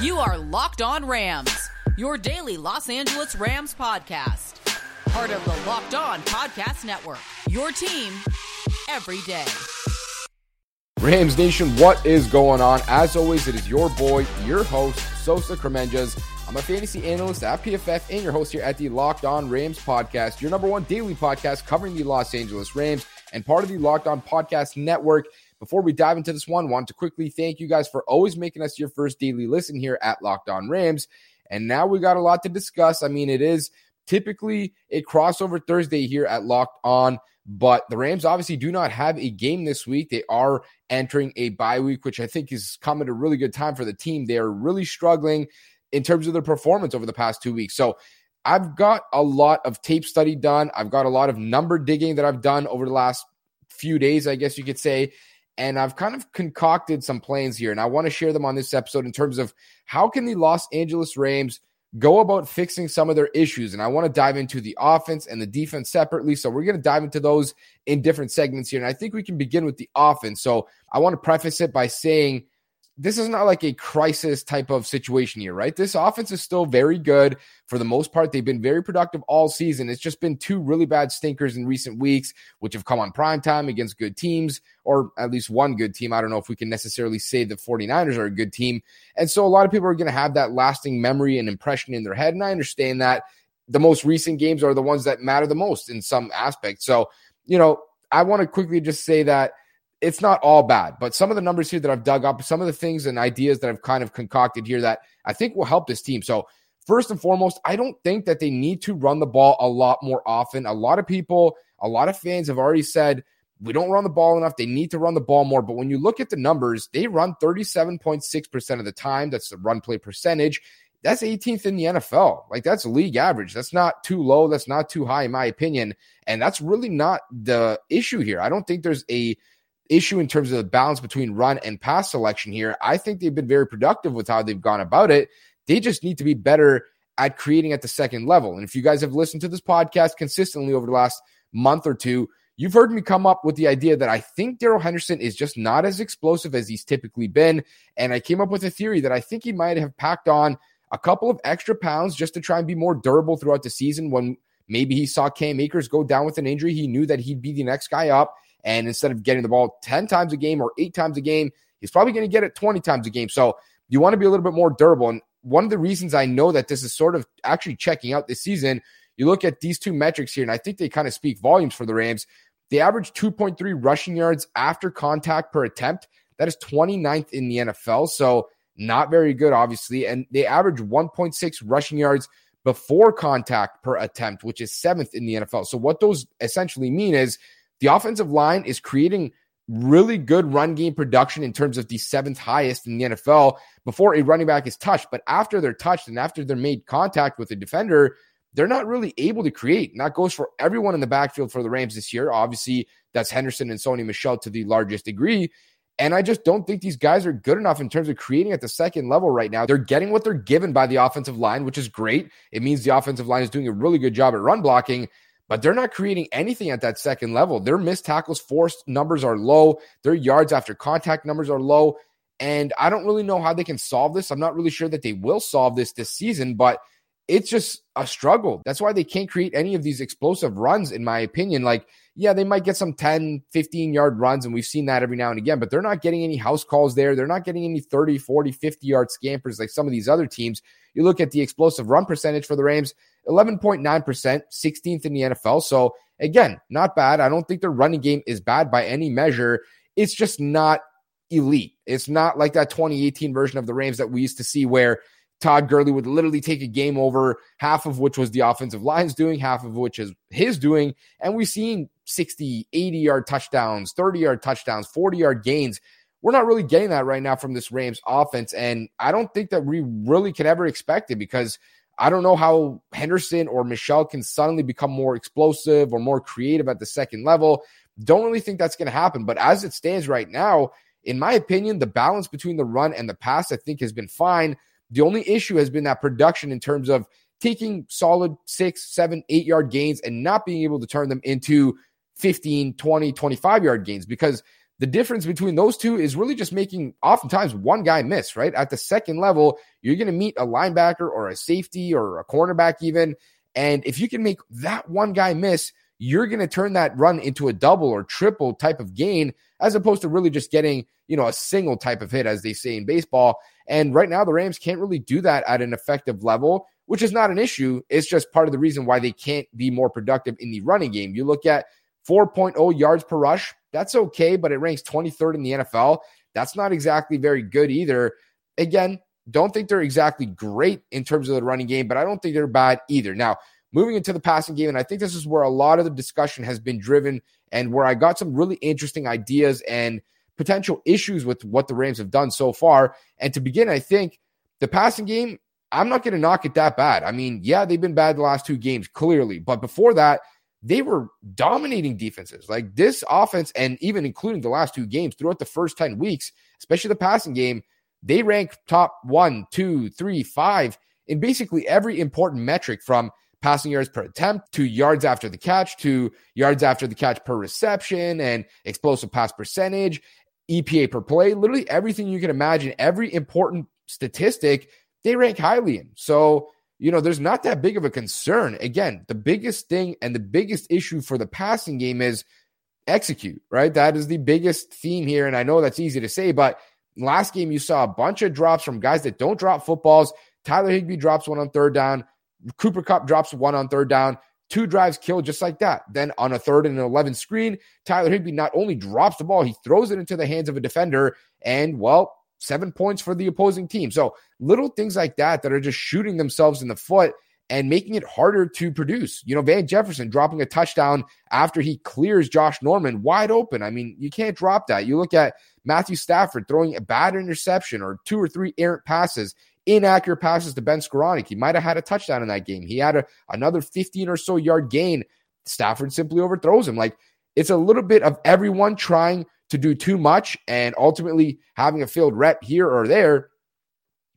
You are Locked On Rams, your daily Los Angeles Rams podcast. Part of the Locked On Podcast Network. Your team every day. Rams Nation, what is going on? As always, it is your boy, your host, Sosa Kremenjas. I'm a fantasy analyst at PFF and your host here at the Locked On Rams podcast, your number one daily podcast covering the Los Angeles Rams and part of the Locked On Podcast Network. Before we dive into this one, want to quickly thank you guys for always making us your first daily listen here at Locked On Rams. And now we got a lot to discuss. I mean, it is typically a crossover Thursday here at Locked On, but the Rams obviously do not have a game this week. They are entering a bye week, which I think is coming at a really good time for the team. They are really struggling in terms of their performance over the past two weeks. So I've got a lot of tape study done. I've got a lot of number digging that I've done over the last few days, I guess you could say and I've kind of concocted some plans here, and I want to share them on this episode in terms of how can the Los Angeles Rams go about fixing some of their issues. And I want to dive into the offense and the defense separately. So we're going to dive into those in different segments here. And I think we can begin with the offense. So I want to preface it by saying this is not like a crisis type of situation here, right? This offense is still very good for the most part. They've been very productive all season. It's just been two really bad stinkers in recent weeks, which have come on prime time against good teams, or at least one good team. I don't know if we can necessarily say the 49ers are a good team. And so a lot of people are going to have that lasting memory and impression in their head. And I understand that the most recent games are the ones that matter the most in some aspects. So, you know, I want to quickly just say that it's not all bad, but some of the numbers here that I've dug up, some of the things and ideas that I've kind of concocted here that I think will help this team. So, first and foremost, I don't think that they need to run the ball a lot more often. A lot of people, a lot of fans have already said, we don't run the ball enough. They need to run the ball more. But when you look at the numbers, they run 37.6% of the time. That's the run play percentage. That's 18th in the NFL. Like that's league average. That's not too low. That's not too high, in my opinion. And that's really not the issue here. I don't think there's a issue in terms of the balance between run and pass selection here. I think they've been very productive with how they've gone about it. They just need to be better at creating at the second level. And if you guys have listened to this podcast consistently over the last month or two, you've heard me come up with the idea that I think Darrell Henderson is just not as explosive as he's typically been. And I came up with a theory that I think he might have packed on a couple of extra pounds just to try and be more durable throughout the season when maybe he saw Cam Akers go down with an injury. He knew that he'd be the next guy up and instead of getting the ball 10 times a game or eight times a game, he's probably going to get it 20 times a game. So you want to be a little bit more durable. And one of the reasons I know that this is sort of actually checking out this season, you look at these two metrics here, and I think they kind of speak volumes for the Rams. They average 2.3 rushing yards after contact per attempt. That is 29th in the NFL. So not very good, obviously. And they average 1.6 rushing yards before contact per attempt, which is seventh in the NFL. So what those essentially mean is the offensive line is creating really good run game production in terms of the seventh highest in the NFL before a running back is touched. But after they're touched and after they're made contact with a defender, they're not really able to create. And that goes for everyone in the backfield for the Rams this year. Obviously, that's Henderson and Sony Michel to the largest degree. And I just don't think these guys are good enough in terms of creating at the second level right now. They're getting what they're given by the offensive line, which is great. It means the offensive line is doing a really good job at run blocking but they're not creating anything at that second level. Their missed tackles forced numbers are low, their yards after contact numbers are low. And I don't really know how they can solve this. I'm not really sure that they will solve this this season, but it's just a struggle. That's why they can't create any of these explosive runs, in my opinion. Like, yeah, they might get some 10, 15 yard runs, and we've seen that every now and again, but they're not getting any house calls there. They're not getting any 30, 40, 50 yard scampers like some of these other teams. You look at the explosive run percentage for the Rams, 11.9%, 16th in the NFL. So, again, not bad. I don't think their running game is bad by any measure. It's just not elite. It's not like that 2018 version of the Rams that we used to see where Todd Gurley would literally take a game over, half of which was the offensive line's doing, half of which is his doing. And we've seen 60, 80 yard touchdowns, 30 yard touchdowns, 40 yard gains. We're not really getting that right now from this Rams offense. And I don't think that we really can ever expect it because I don't know how Henderson or Michel can suddenly become more explosive or more creative at the second level. Don't really think that's going to happen. But as it stands right now, in my opinion, the balance between the run and the pass, I think, has been fine. The only issue has been that production in terms of taking solid six, seven, eight yard gains and not being able to turn them into 15, 20, 25 yard gains because the difference between those two is really just making oftentimes one guy miss, right? At the second level, you're going to meet a linebacker or a safety or a cornerback, even. And if you can make that one guy miss, you're going to turn that run into a double or triple type of gain as opposed to really just getting, you know, a single type of hit, as they say in baseball. And right now, the Rams can't really do that at an effective level, which is not an issue. It's just part of the reason why they can't be more productive in the running game. You look at 4.0 yards per rush, that's okay, but it ranks 23rd in the NFL. That's not exactly very good either. Again, don't think they're exactly great in terms of the running game, but I don't think they're bad either. Now, moving into the passing game, and I think this is where a lot of the discussion has been driven and where I got some really interesting ideas and potential issues with what the Rams have done so far. And to begin, I think the passing game, I'm not going to knock it that bad. I mean, yeah, they've been bad the last two games, clearly. But before that, they were dominating defenses. Like this offense, and even including the last two games throughout the first 10 weeks, especially the passing game, they rank top one, two, three, five in basically every important metric from passing yards per attempt to yards after the catch to yards after the catch per reception and explosive pass percentage, EPA per play, literally everything you can imagine, every important statistic, they rank highly in. So, you know, there's not that big of a concern. Again, the biggest thing and the biggest issue for the passing game is execute, right? That is the biggest theme here. And I know that's easy to say, but last game you saw a bunch of drops from guys that don't drop footballs. Tyler Higbee drops one on third down. Cooper Kupp drops one on third down. Two drives killed just like that. Then on a third and an 11 screen, Tyler Higbee not only drops the ball, he throws it into the hands of a defender. And well, seven points for the opposing team. So little things like that that are just shooting themselves in the foot and making it harder to produce. You know, Van Jefferson dropping a touchdown after he clears Josh Norman wide open. I mean, you can't drop that. You look at Matthew Stafford throwing a bad interception or two or three errant passes inaccurate passes to Ben Skowronek. He might have had a touchdown in that game. He had a, another 15 or so yard gain. Stafford simply overthrows him. Like it's a little bit of everyone trying to do too much and ultimately having a failed rep here or there.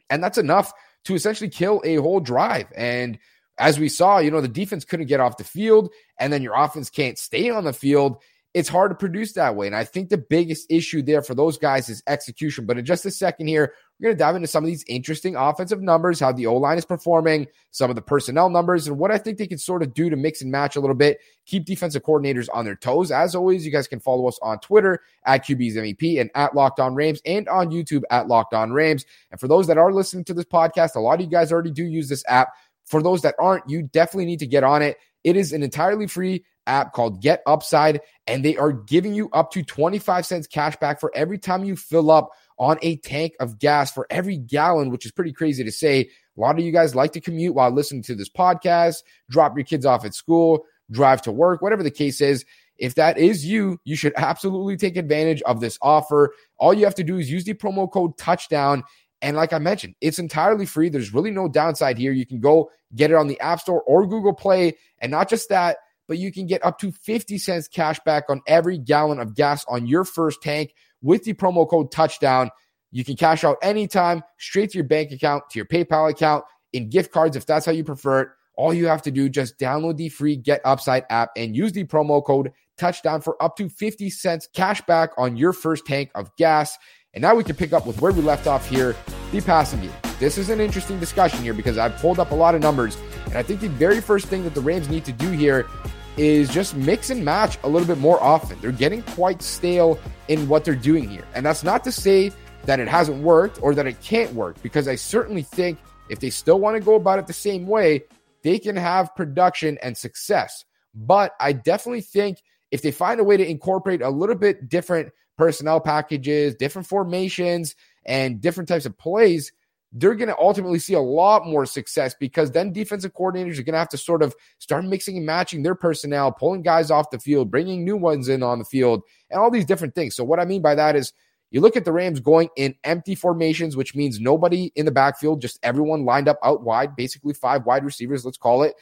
And that's enough to essentially kill a whole drive. And as we saw, you know, the defense couldn't get off the field, and then your offense can't stay on the field it's hard to produce that way. And I think the biggest issue there for those guys is execution. But in just a second here, we're going to dive into some of these interesting offensive numbers, how the O line is performing, some of the personnel numbers, and what I think they can sort of do to mix and match a little bit, keep defensive coordinators on their toes. As always, you guys can follow us on Twitter at QB's MEP and at Locked On Rams and on YouTube at Locked On Rams. And for those that are listening to this podcast, a lot of you guys already do use this app. For those that aren't, you definitely need to get on it. It is an entirely free app called Get Upside, and they are giving you up to 25 cents cash back for every time you fill up on a tank of gas for every gallon, which is pretty crazy to say. A lot of you guys like to commute while listening to this podcast, drop your kids off at school, drive to work, whatever the case is. If that is you, you should absolutely take advantage of this offer. All you have to do is use the promo code touchdown. And like I mentioned, it's entirely free. There's really no downside here. You can go get it on the App Store or Google Play. And not just that, but you can get up to 50 cents cash back on every gallon of gas on your first tank with the promo code touchdown. You can cash out anytime, straight to your bank account, to your PayPal account, in gift cards if that's how you prefer it. All you have to do just download the free Get Upside app and use the promo code touchdown for up to 50 cents cash back on your first tank of gas. And now we can pick up with where we left off here, the passing game. This is an interesting discussion here because I've pulled up a lot of numbers. And I think the very first thing that the Rams need to do here is just mix and match a little bit more often. They're getting quite stale in what they're doing here. And that's not to say that it hasn't worked or that it can't work, because I certainly think if they still want to go about it the same way, they can have production and success. But I definitely think if they find a way to incorporate a little bit different personnel packages, different formations, and different types of plays, they're going to ultimately see a lot more success because then defensive coordinators are going to have to sort of start mixing and matching their personnel, pulling guys off the field, bringing new ones in on the field, and all these different things. So, what I mean by that is you look at the Rams going in empty formations, which means nobody in the backfield, just everyone lined up out wide, basically five wide receivers, let's call it.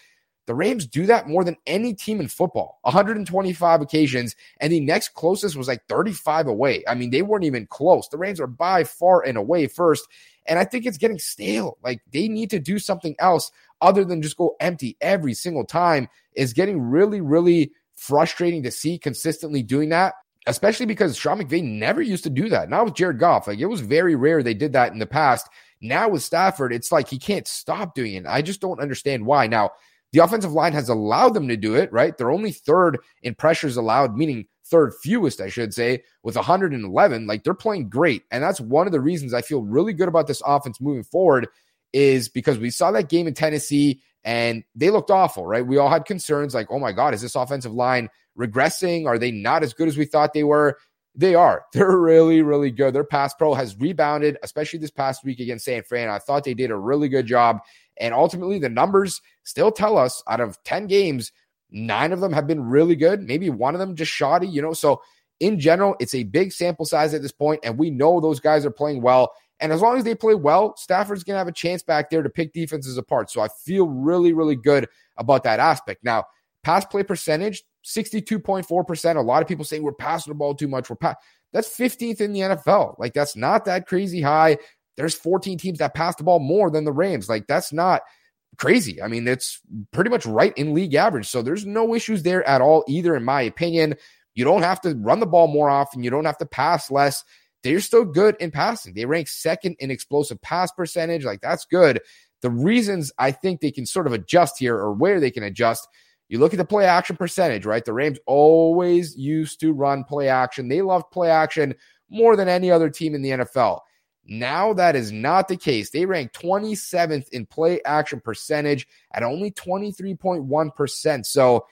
The Rams do that more than any team in football, 125 occasions, and the next closest was like 35 away. I mean, they weren't even close. The Rams are by far and away first. And I think it's getting stale. Like they need to do something else other than just go empty every single time. Is getting really, really frustrating to see consistently doing that. especially because Sean McVay never used to do that. Not with Jared Goff. Like it was very rare they did that in the past. Now with Stafford, it's like he can't stop doing it. I just don't understand why. Now, the offensive line has allowed them to do it, right? They're only third in pressures allowed, meaning third fewest, I should say, with 111. Like they're playing great. And that's one of the reasons I feel really good about this offense moving forward is because we saw that game in Tennessee and they looked awful, right? We all had concerns like, oh my God, is this offensive line regressing? Are they not as good as we thought they were? They are. They're really, really good. Their pass pro has rebounded, especially this past week against San Fran. I thought they did a really good job. And ultimately, the numbers still tell us out of 10 games, nine of them have been really good. Maybe one of them just shoddy, you know? So, in general, it's a big sample size at this point, and we know those guys are playing well. And as long as they play well, Stafford's going to have a chance back there to pick defenses apart. So I feel really, really good about that aspect. Now, pass play percentage, 62.4%. A lot of people say we're passing the ball too much. We're pa-. That's 15th in the NFL. Like, that's not that crazy high. There's 14 teams that pass the ball more than the Rams. Like, that's not crazy. I mean, it's pretty much right in league average. So there's no issues there at all, either, in my opinion. You don't have to run the ball more often. You don't have to pass less. They're still good in passing. They rank second in explosive pass percentage. Like, that's good. The reasons I think they can sort of adjust here or where they can adjust you look at the play action percentage, right? The Rams always used to run play action. They loved play action more than any other team in the NFL. Now that is not the case. They rank 27th in play action percentage at only 23.1%. So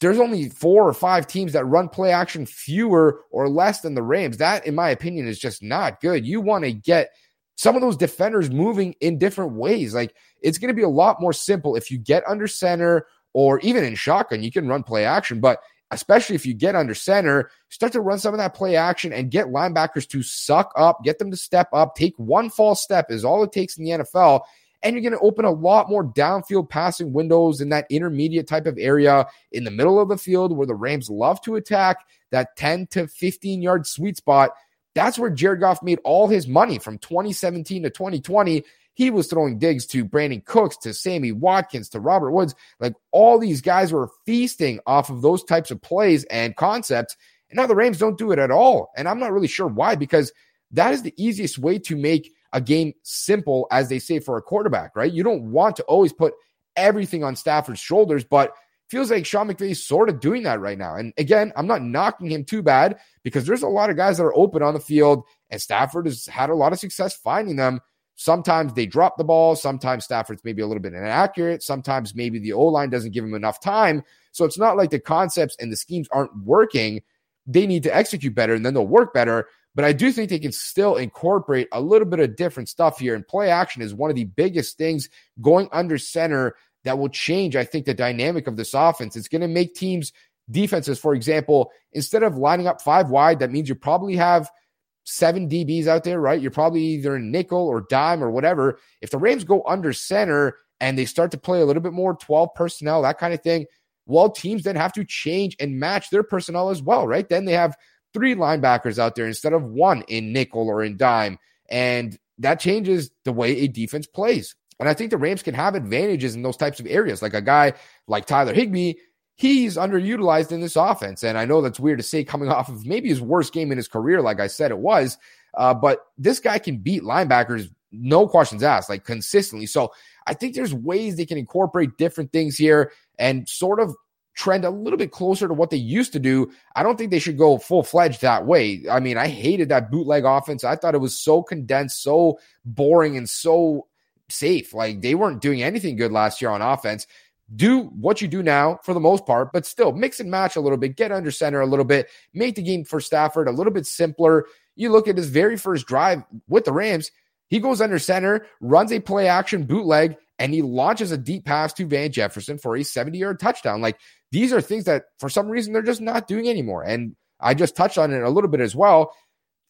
there's only four or five teams that run play action fewer or less than the Rams. That, in my opinion, is just not good. You want to get some of those defenders moving in different ways. Like it's going to be a lot more simple if you get under center or even in shotgun, you can run play action. But especially if you get under center, start to run some of that play action and get linebackers to suck up, get them to step up. Take one false step is all it takes in the NFL. And you're going to open a lot more downfield passing windows in that intermediate type of area in the middle of the field where the Rams love to attack that 10 to 15 yard sweet spot. That's where Jared Goff made all his money from 2017 to 2020 he was throwing digs to Brandin Cooks, to Sammy Watkins, to Robert Woods. Like all these guys were feasting off of those types of plays and concepts. And now the Rams don't do it at all. And I'm not really sure why, because that is the easiest way to make a game simple, as they say for a quarterback, right? You don't want to always put everything on Stafford's shoulders, but feels like Sean McVay is sort of doing that right now. And again, I'm not knocking him too bad because there's a lot of guys that are open on the field, and Stafford has had a lot of success finding them. Sometimes they drop the ball. Sometimes Stafford's maybe a little bit inaccurate. Sometimes maybe the O line doesn't give him enough time. So it's not like the concepts and the schemes aren't working. They need to execute better and then they'll work better. But I do think they can still incorporate a little bit of different stuff here. And play action is one of the biggest things going under center that will change, I think, the dynamic of this offense. It's going to make teams, defenses, for example, instead of lining up five wide, that means you probably have – seven DBs out there, right? You're probably either in nickel or dime or whatever. If the Rams go under center and they start to play a little bit more 12 personnel, that kind of thing, well, teams then have to change and match their personnel as well, right? Then they have three linebackers out there instead of one in nickel or in dime. And that changes the way a defense plays. And I think the Rams can have advantages in those types of areas. Like a guy like Tyler Higbee he's underutilized in this offense. And I know that's weird to say coming off of maybe his worst game in his career, like I said it was. Uh, but this guy can beat linebackers, no questions asked, like consistently. So I think there's ways they can incorporate different things here and sort of trend a little bit closer to what they used to do. I don't think they should go full fledged that way. I mean, I hated that bootleg offense. I thought it was so condensed, so boring, and so safe. Like they weren't doing anything good last year on offense do what you do now for the most part, but still mix and match a little bit, get under center a little bit, make the game for Stafford a little bit simpler. You look at his very first drive with the Rams, he goes under center, runs a play action bootleg, and he launches a deep pass to Van Jefferson for a 70 yard touchdown. Like these are things that for some reason they're just not doing anymore. And I just touched on it a little bit as well.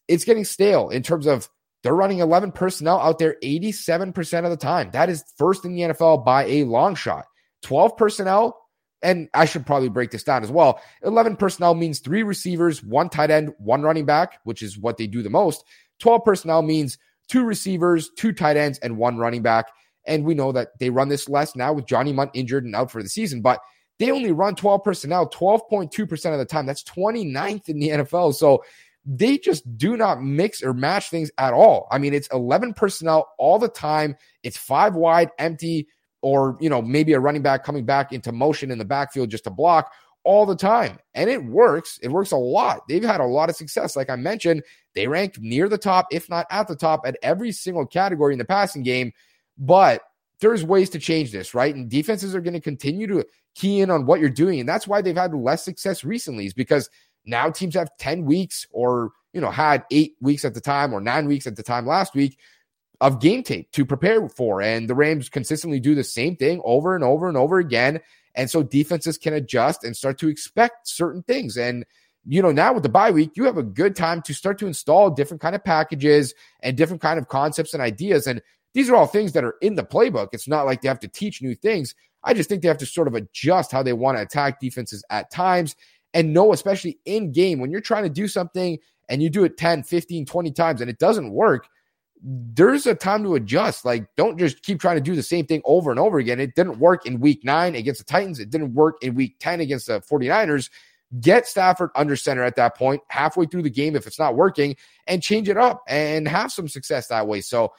It's getting stale in terms of they're running 11 personnel out there 87% of the time. That is first in the NFL by a long shot. 12 personnel, and I should probably break this down as well. 11 personnel means three receivers, one tight end, one running back, which is what they do the most. 12 personnel means two receivers, two tight ends, and one running back. And we know that they run this less now with Johnny Mundt injured and out for the season. But they only run 12 personnel 12.2% of the time. That's 29th in the NFL. So they just do not mix or match things at all. I mean, it's 11 personnel all the time. It's five wide, empty, or, you know, maybe a running back coming back into motion in the backfield just to block all the time. And it works. It works a lot. They've had a lot of success. Like I mentioned, they rank near the top, if not at the top, at every single category in the passing game. But there's ways to change this, right? And defenses are going to continue to key in on what you're doing. And that's why they've had less success recently, is because now teams have 10 weeks or, you know, had eight weeks at the time or nine weeks at the time last week of game tape to prepare for. And the Rams consistently do the same thing over and over and over again. And so defenses can adjust and start to expect certain things. And, you know, now with the bye week, you have a good time to start to install different kind of packages and different kind of concepts and ideas. And these are all things that are in the playbook. It's not like they have to teach new things. I just think they have to sort of adjust how they want to attack defenses at times and know, especially in game, when you're trying to do something and you do it 10, 15, 20 times and it doesn't work, there's a time to adjust. Like, don't just keep trying to do the same thing over and over again. It didn't work in week nine against the Titans. It didn't work in week 10 against the 49ers. Get Stafford under center at that point, halfway through the game, if it's not working, and change it up and have some success that way. So,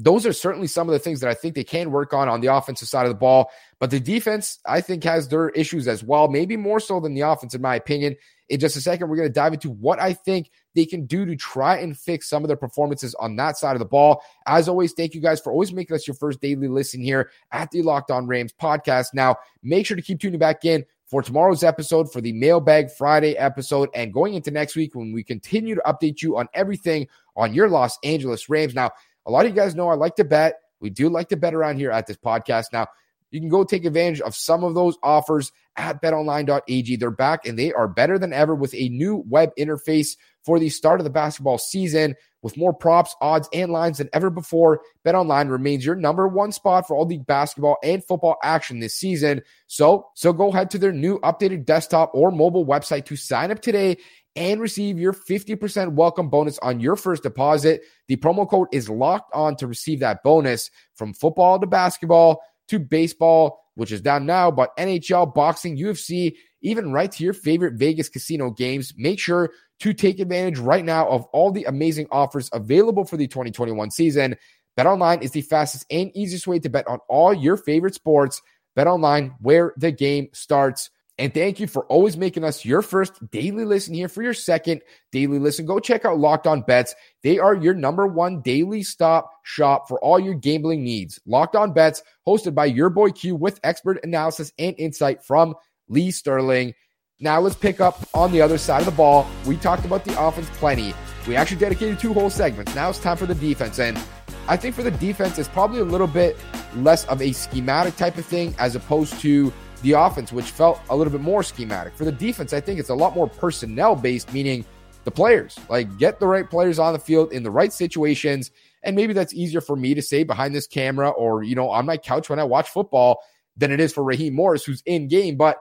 those are certainly some of the things that I think they can work on on the offensive side of the ball. But the defense, I think, has their issues as well, maybe more so than the offense, in my opinion. In just a second, we're going to dive into what I think they can do to try and fix some of their performances on that side of the ball. As always, thank you guys for always making us your first daily listen here at the Locked On Rams podcast. Now, make sure to keep tuning back in for tomorrow's episode for the Mailbag Friday episode and going into next week when we continue to update you on everything on your Los Angeles Rams. Now, a lot of you guys know I like to bet. We do like to bet around here at this podcast. Now, you can go take advantage of some of those offers at betonline.ag. They're back and they are better than ever with a new web interface for the start of the basketball season with more props, odds, and lines than ever before. BetOnline remains your number one spot for all the basketball and football action this season. So, so go head to their new updated desktop or mobile website to sign up today and receive your 50% welcome bonus on your first deposit. The promo code is locked on to receive that bonus from football to basketball to baseball, which is down now, but NHL, boxing, UFC, even right to your favorite Vegas casino games. Make sure to take advantage right now of all the amazing offers available for the 2021 season. BetOnline is the fastest and easiest way to bet on all your favorite sports. BetOnline, where the game starts. And thank you for always making us your first daily listen here for your second daily listen. Go check out Locked On Bets. They are your number one daily stop shop for all your gambling needs. Locked On Bets, hosted by your boy Q with expert analysis and insight from Lee Sterling. Now let's pick up on the other side of the ball. We talked about the offense plenty. We actually dedicated two whole segments. Now it's time for the defense. And I think for the defense, it's probably a little bit less of a schematic type of thing as opposed to the offense, which felt a little bit more schematic. For the defense, I think it's a lot more personnel based, meaning the players. Like, get the right players on the field in the right situations. And maybe that's easier for me to say behind this camera or, you know, on my couch when I watch football than it is for Raheem Morris, who's in game. But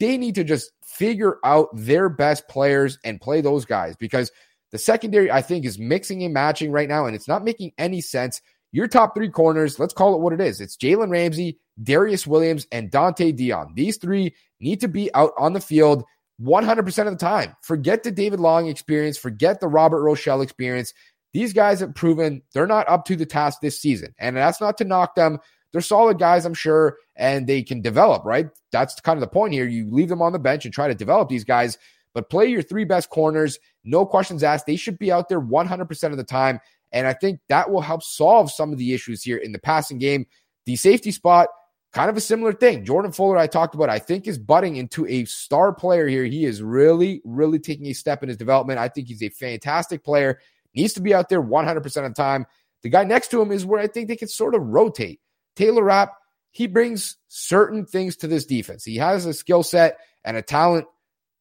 they need to just figure out their best players and play those guys because the secondary, I think, is mixing and matching right now, and it's not making any sense. Your top three corners, let's call it what it is. It's Jalen Ramsey, Darious Williams, and Dont'e Deayon. These three need to be out on the field 100% of the time. Forget the David Long experience, forget the Robert Rochell experience. These guys have proven they're not up to the task this season. And that's not to knock them. They're solid guys, I'm sure, and they can develop, right? That's kind of the point here. You leave them on the bench and try to develop these guys, but play your three best corners. No questions asked. They should be out there 100% of the time. And I think that will help solve some of the issues here in the passing game. The safety spot, kind of a similar thing. Jordan Fuller, I talked about, I think is budding into a star player here. He is really, really taking a step in his development. I think he's a fantastic player, needs to be out there 100% of the time. The guy next to him is where I think they can sort of rotate. Taylor Rapp, he brings certain things to this defense. He has a skill set and a talent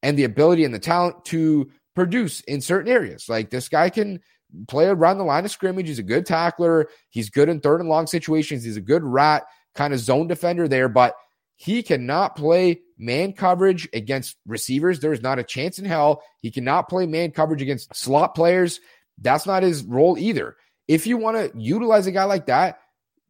and the ability and the talent to produce in certain areas. Like this guy can play around the line of scrimmage. He's a good tackler. He's good in third and long situations. He's a good rat kind of zone defender there, but he cannot play man coverage against receivers. There's not a chance in hell. He cannot play man coverage against slot players. That's not his role either. If you want to utilize a guy like that,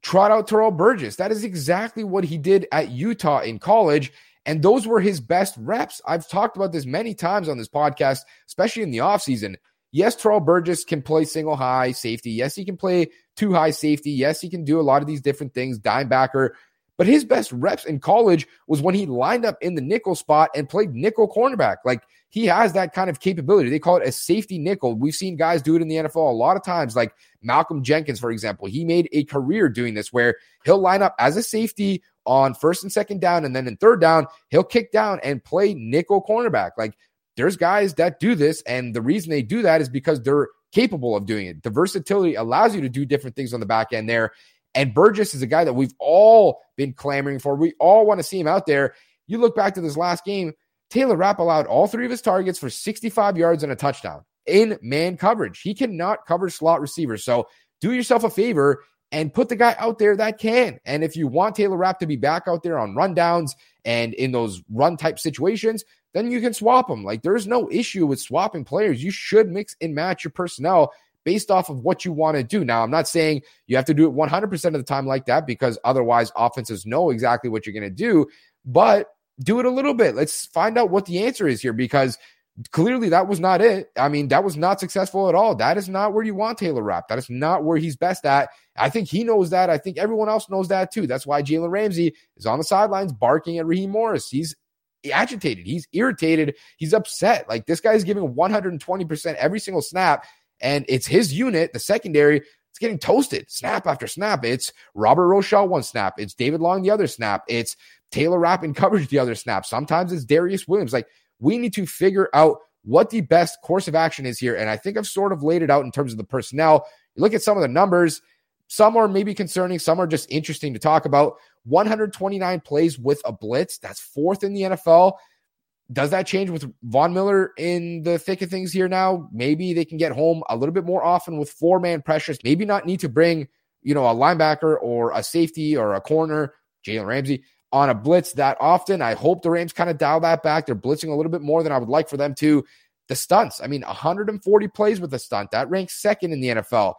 trot out Terrell Burgess. That is exactly what he did at Utah in college. And those were his best reps. I've talked about this many times on this podcast, especially in the offseason. Yes, Terrell Burgess can play single high safety. Yes, he can play two high safety. Yes, he can do a lot of these different things, dime backer. But his best reps in college was when he lined up in the nickel spot and played nickel cornerback. Like he has that kind of capability. They call it a safety nickel. We've seen guys do it in the NFL a lot of times, like Malcolm Jenkins, for example. He made a career doing this where he'll line up as a safety on first and second down, and then in third down, he'll kick down and play nickel cornerback. Like there's guys that do this, and the reason they do that is because they're capable of doing it. The versatility allows you to do different things on the back end there. And Burgess is a guy that we've all been clamoring for. We all want to see him out there. You look back to this last game, Taylor Rapp allowed all three of his targets for 65 yards and a touchdown in man coverage. He cannot cover slot receivers. So do yourself a favor and put the guy out there that can. And if you want Taylor Rapp to be back out there on rundowns and in those run type situations, then you can swap them. Like there's no issue with swapping players. You should mix and match your personnel based off of what you want to do. Now, I'm not saying you have to do it 100% of the time like that because otherwise offenses know exactly what you're going to do, but do it a little bit. Let's find out what the answer is here because clearly that was not it. I mean, that was not successful at all. That is not where you want Taylor Rapp. That is not where he's best at. I think he knows that. I think everyone else knows that too. That's why Jalen Ramsey is on the sidelines barking at Raheem Morris. He's agitated. He's irritated. He's upset. Like this guy's giving 120% every single snap and it's his unit, the secondary. It's getting toasted snap after snap. It's Robert Rochell one snap. It's David Long the other snap. It's Taylor Rapp in coverage the other snap. Sometimes it's Darious Williams. Like we need to figure out what the best course of action is here. And I think I've sort of laid it out in terms of the personnel. You look at some of the numbers. Some are maybe concerning. Some are just interesting to talk about. 129 plays with a blitz. That's fourth in the NFL. Does that change with Von Miller in the thick of things here now? Maybe they can get home a little bit more often with four man pressures. Maybe not need to bring, you know, a linebacker or a safety or a corner, Jalen Ramsey, on a blitz that often. I hope the Rams kind of dial that back. They're blitzing a little bit more than I would like for them to. The stunts, I mean, 140 plays with a stunt. That ranks second in the NFL.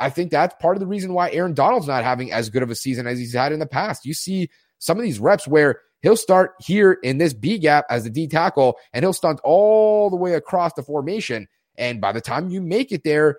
I think that's part of the reason why Aaron Donald's not having as good of a season as he's had in the past. You see some of these reps where He'll start here in this B gap as the D tackle, and he'll stunt all the way across the formation. And by the time you make it there,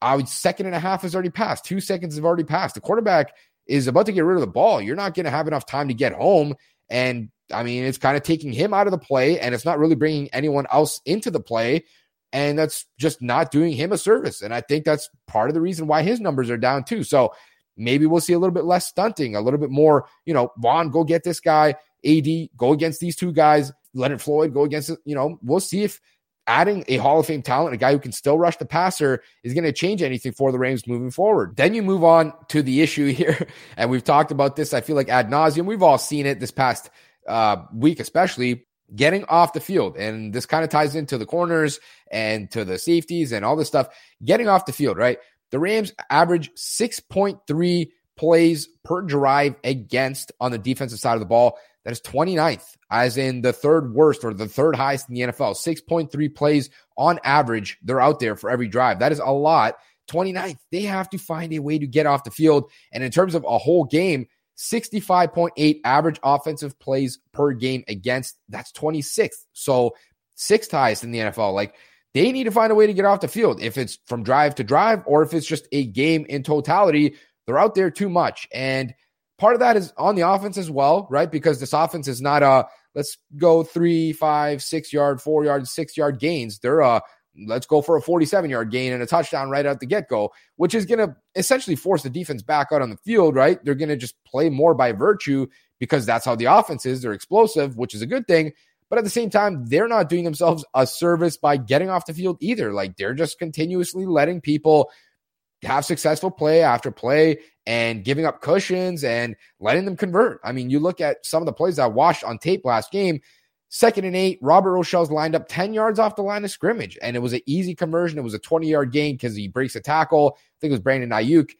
I would second and a half has already passed. Two seconds have already passed. The quarterback is about to get rid of the ball. You're not going to have enough time to get home. And I mean, it's kind of taking him out of the play, and it's not really bringing anyone else into the play. And that's just not doing him a service. And I think that's part of the reason why his numbers are down too. So Maybe we'll see a little bit less stunting, a little bit more, you know, Von, go get this guy. AD, go against these two guys. Leonard Floyd, go against, you know, we'll see if adding a Hall of Fame talent, a guy who can still rush the passer, is going to change anything for the Rams moving forward. Then you move on to the issue here, and we've talked about this. I feel like ad nauseum. We've all seen it this past uh, week, especially getting off the field, and this kind of ties into the corners and to the safeties and all this stuff. Getting off the field, right? The Rams average 6.3 plays per drive against on the defensive side of the ball. That is 29th, as in the third worst or the third highest in the NFL. 6.3 plays on average. They're out there for every drive. That is a lot. 29th. They have to find a way to get off the field. And in terms of a whole game, 65.8 average offensive plays per game against. That's 26th. So sixth highest in the NFL. Like they need to find a way to get off the field. If it's from drive to drive or if it's just a game in totality, they're out there too much. And part of that is on the offense as well, right? Because this offense is not a let's go three, five, six yard, four yard, six yard gains. They're a let's go for a 47 yard gain and a touchdown right out the get go, which is going to essentially force the defense back out on the field, right? They're going to just play more by virtue because that's how the offense is. They're explosive, which is a good thing. But at the same time, they're not doing themselves a service by getting off the field either. Like they're just continuously letting people have successful play after play and giving up cushions and letting them convert. I mean, you look at some of the plays I watched on tape last game. Second and eight, Robert Rochell's lined up 10 yards off the line of scrimmage, and it was an easy conversion. It was a 20 yard gain because he breaks a tackle. I think it was Brandon Aiyuk.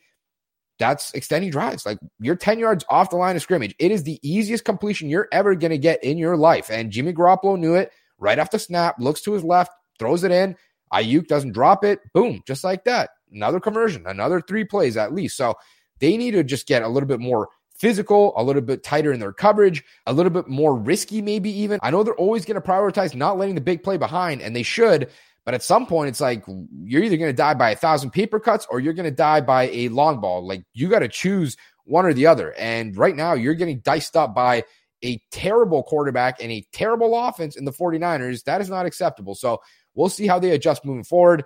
that's extending drives. Like you're 10 yards off the line of scrimmage. It is the easiest completion you're ever going to get in your life. And Jimmy Garoppolo knew it right off the snap, looks to his left, throws it in. Aiyuk doesn't drop it. Boom, just like that. Another conversion, another three plays at least. So they need to just get a little bit more physical, a little bit tighter in their coverage, a little bit more risky, maybe even. I know they're always going to prioritize not letting the big play behind, and they should. But at some point, it's like you're either going to die by a thousand paper cuts or you're going to die by a long ball. Like you got to choose one or the other. And right now, you're getting diced up by a terrible quarterback and a terrible offense in the 49ers. That is not acceptable. So we'll see how they adjust moving forward.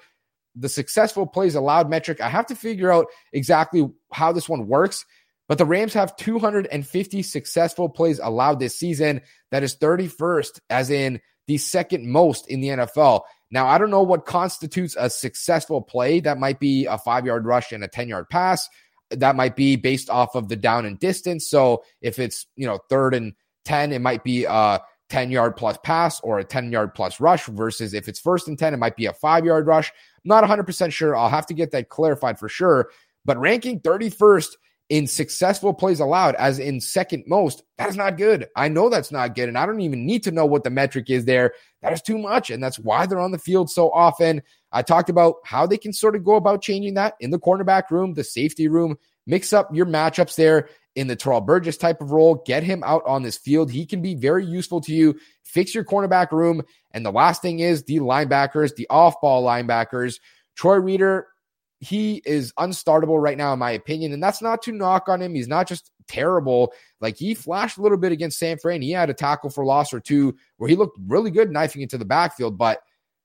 The successful plays allowed metric, I have to figure out exactly how this one works. But the Rams have 250 successful plays allowed this season. That is 31st, as in the second most in the NFL. Now, I don't know what constitutes a successful play. That might be a five yard rush and a 10 yard pass. That might be based off of the down and distance. So if it's, you know, third and 10, it might be a 10 yard plus pass or a 10 yard plus rush versus if it's first and 10, it might be a five yard rush. Not 100% sure. I'll have to get that clarified for sure. But ranking 31st in successful plays allowed, as in second most, that is not good. I know that's not good. And I don't even need to know what the metric is there. That is too much. And that's why they're on the field so often. I talked about how they can sort of go about changing that in the cornerback room, the safety room, mix up your matchups there in the Terrell Burgess type of role. Get him out on this field. He can be very useful to you. Fix your cornerback room. And the last thing is the linebackers, the off ball linebackers. Troy Reeder, he is unstartable right now, in my opinion. And that's not to knock on him. He's not just terrible. Like he flashed a little bit against San Fran. He had a tackle for loss or two where he looked really good knifing into the backfield, but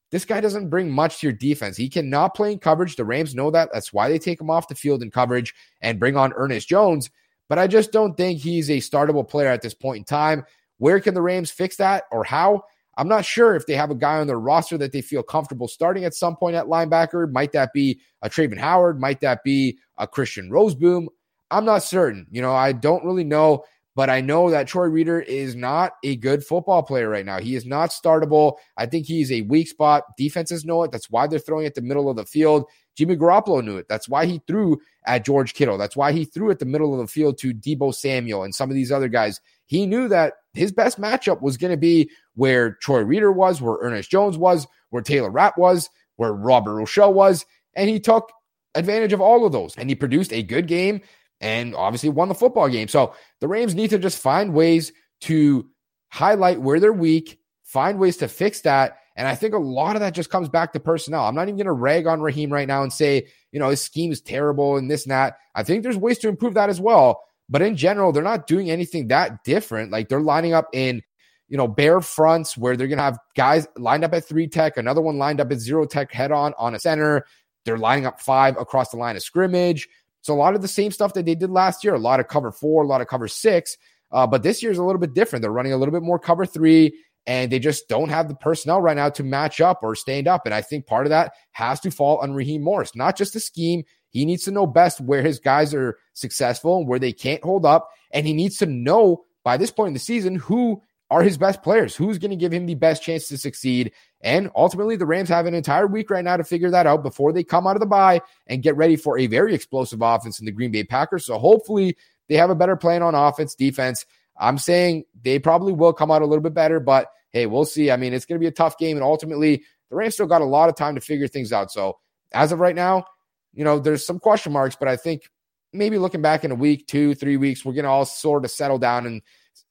this guy doesn't bring much to your defense. He cannot play in coverage. The Rams know that. That's why they take him off the field in coverage and bring on Ernest Jones. But I just don't think he's a startable player at this point in time. Where can the Rams fix that or how? I'm not sure if they have a guy on their roster that they feel comfortable starting at some point at linebacker. Might that be a Travin Howard? Might that be a Christian Rozeboom? I'm not certain. You know, I don't really know, but I know that Troy Reeder is not a good football player right now. He is not startable. I think he's a weak spot. Defenses know it. That's why they're throwing at the middle of the field. Jimmy Garoppolo knew it. That's why he threw at George Kittle. That's why he threw at the middle of the field to Deebo Samuel and some of these other guys. He knew that his best matchup was going to be where Troy Reeder was, where Ernest Jones was, where Taylor Rapp was, where Robert Rochell was. And he took advantage of all of those. And he produced a good game and obviously won the football game. So the Rams need to just find ways to highlight where they're weak, find ways to fix that. And I think a lot of that just comes back to personnel. I'm not even going to rag on Raheem right now and say, you know, his scheme is terrible and this and that. I think there's ways to improve that as well. But in general, they're not doing anything that different. Like they're lining up in, you know, bear fronts where they're going to have guys lined up at three tech, another one lined up at zero tech head on on a center. They're lining up five across the line of scrimmage. So a lot of the same stuff that they did last year, a lot of cover four, a lot of cover six. Uh, but this year is a little bit different. They're running a little bit more cover three, and they just don't have the personnel right now to match up or stand up. And I think part of that has to fall on Raheem Morris, not just the scheme, he needs to know best where his guys are successful and where they can't hold up. And he needs to know by this point in the season who are his best players, who's going to give him the best chance to succeed. And ultimately, the Rams have an entire week right now to figure that out before they come out of the bye and get ready for a very explosive offense in the Green Bay Packers. So hopefully, they have a better plan on offense, defense. I'm saying they probably will come out a little bit better, but hey, we'll see. I mean, it's going to be a tough game. And ultimately, the Rams still got a lot of time to figure things out. So as of right now, you know, there's some question marks, but I think maybe looking back in a week, two, three weeks, we're going to all sort of settle down and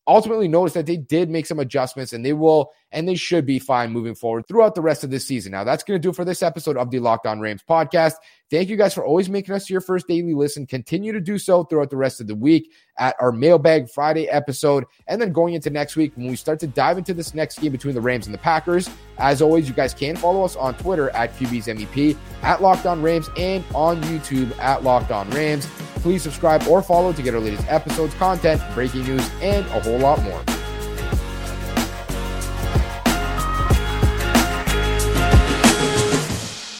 ultimately notice that they did make some adjustments and they will and they should be fine moving forward throughout the rest of this season. Now, that's going to do for this episode of the Locked On Rams podcast. Thank you guys for always making us your first daily listen. Continue to do so throughout the rest of the week at our Mailbag Friday episode. And then going into next week when we start to dive into this next game between the Rams and the Packers. As always, you guys can follow us on Twitter at QB's MEP, at Locked On Rams, and on YouTube at Locked On Rams. Please subscribe or follow to get our latest episodes, content, breaking news, and a whole lot more.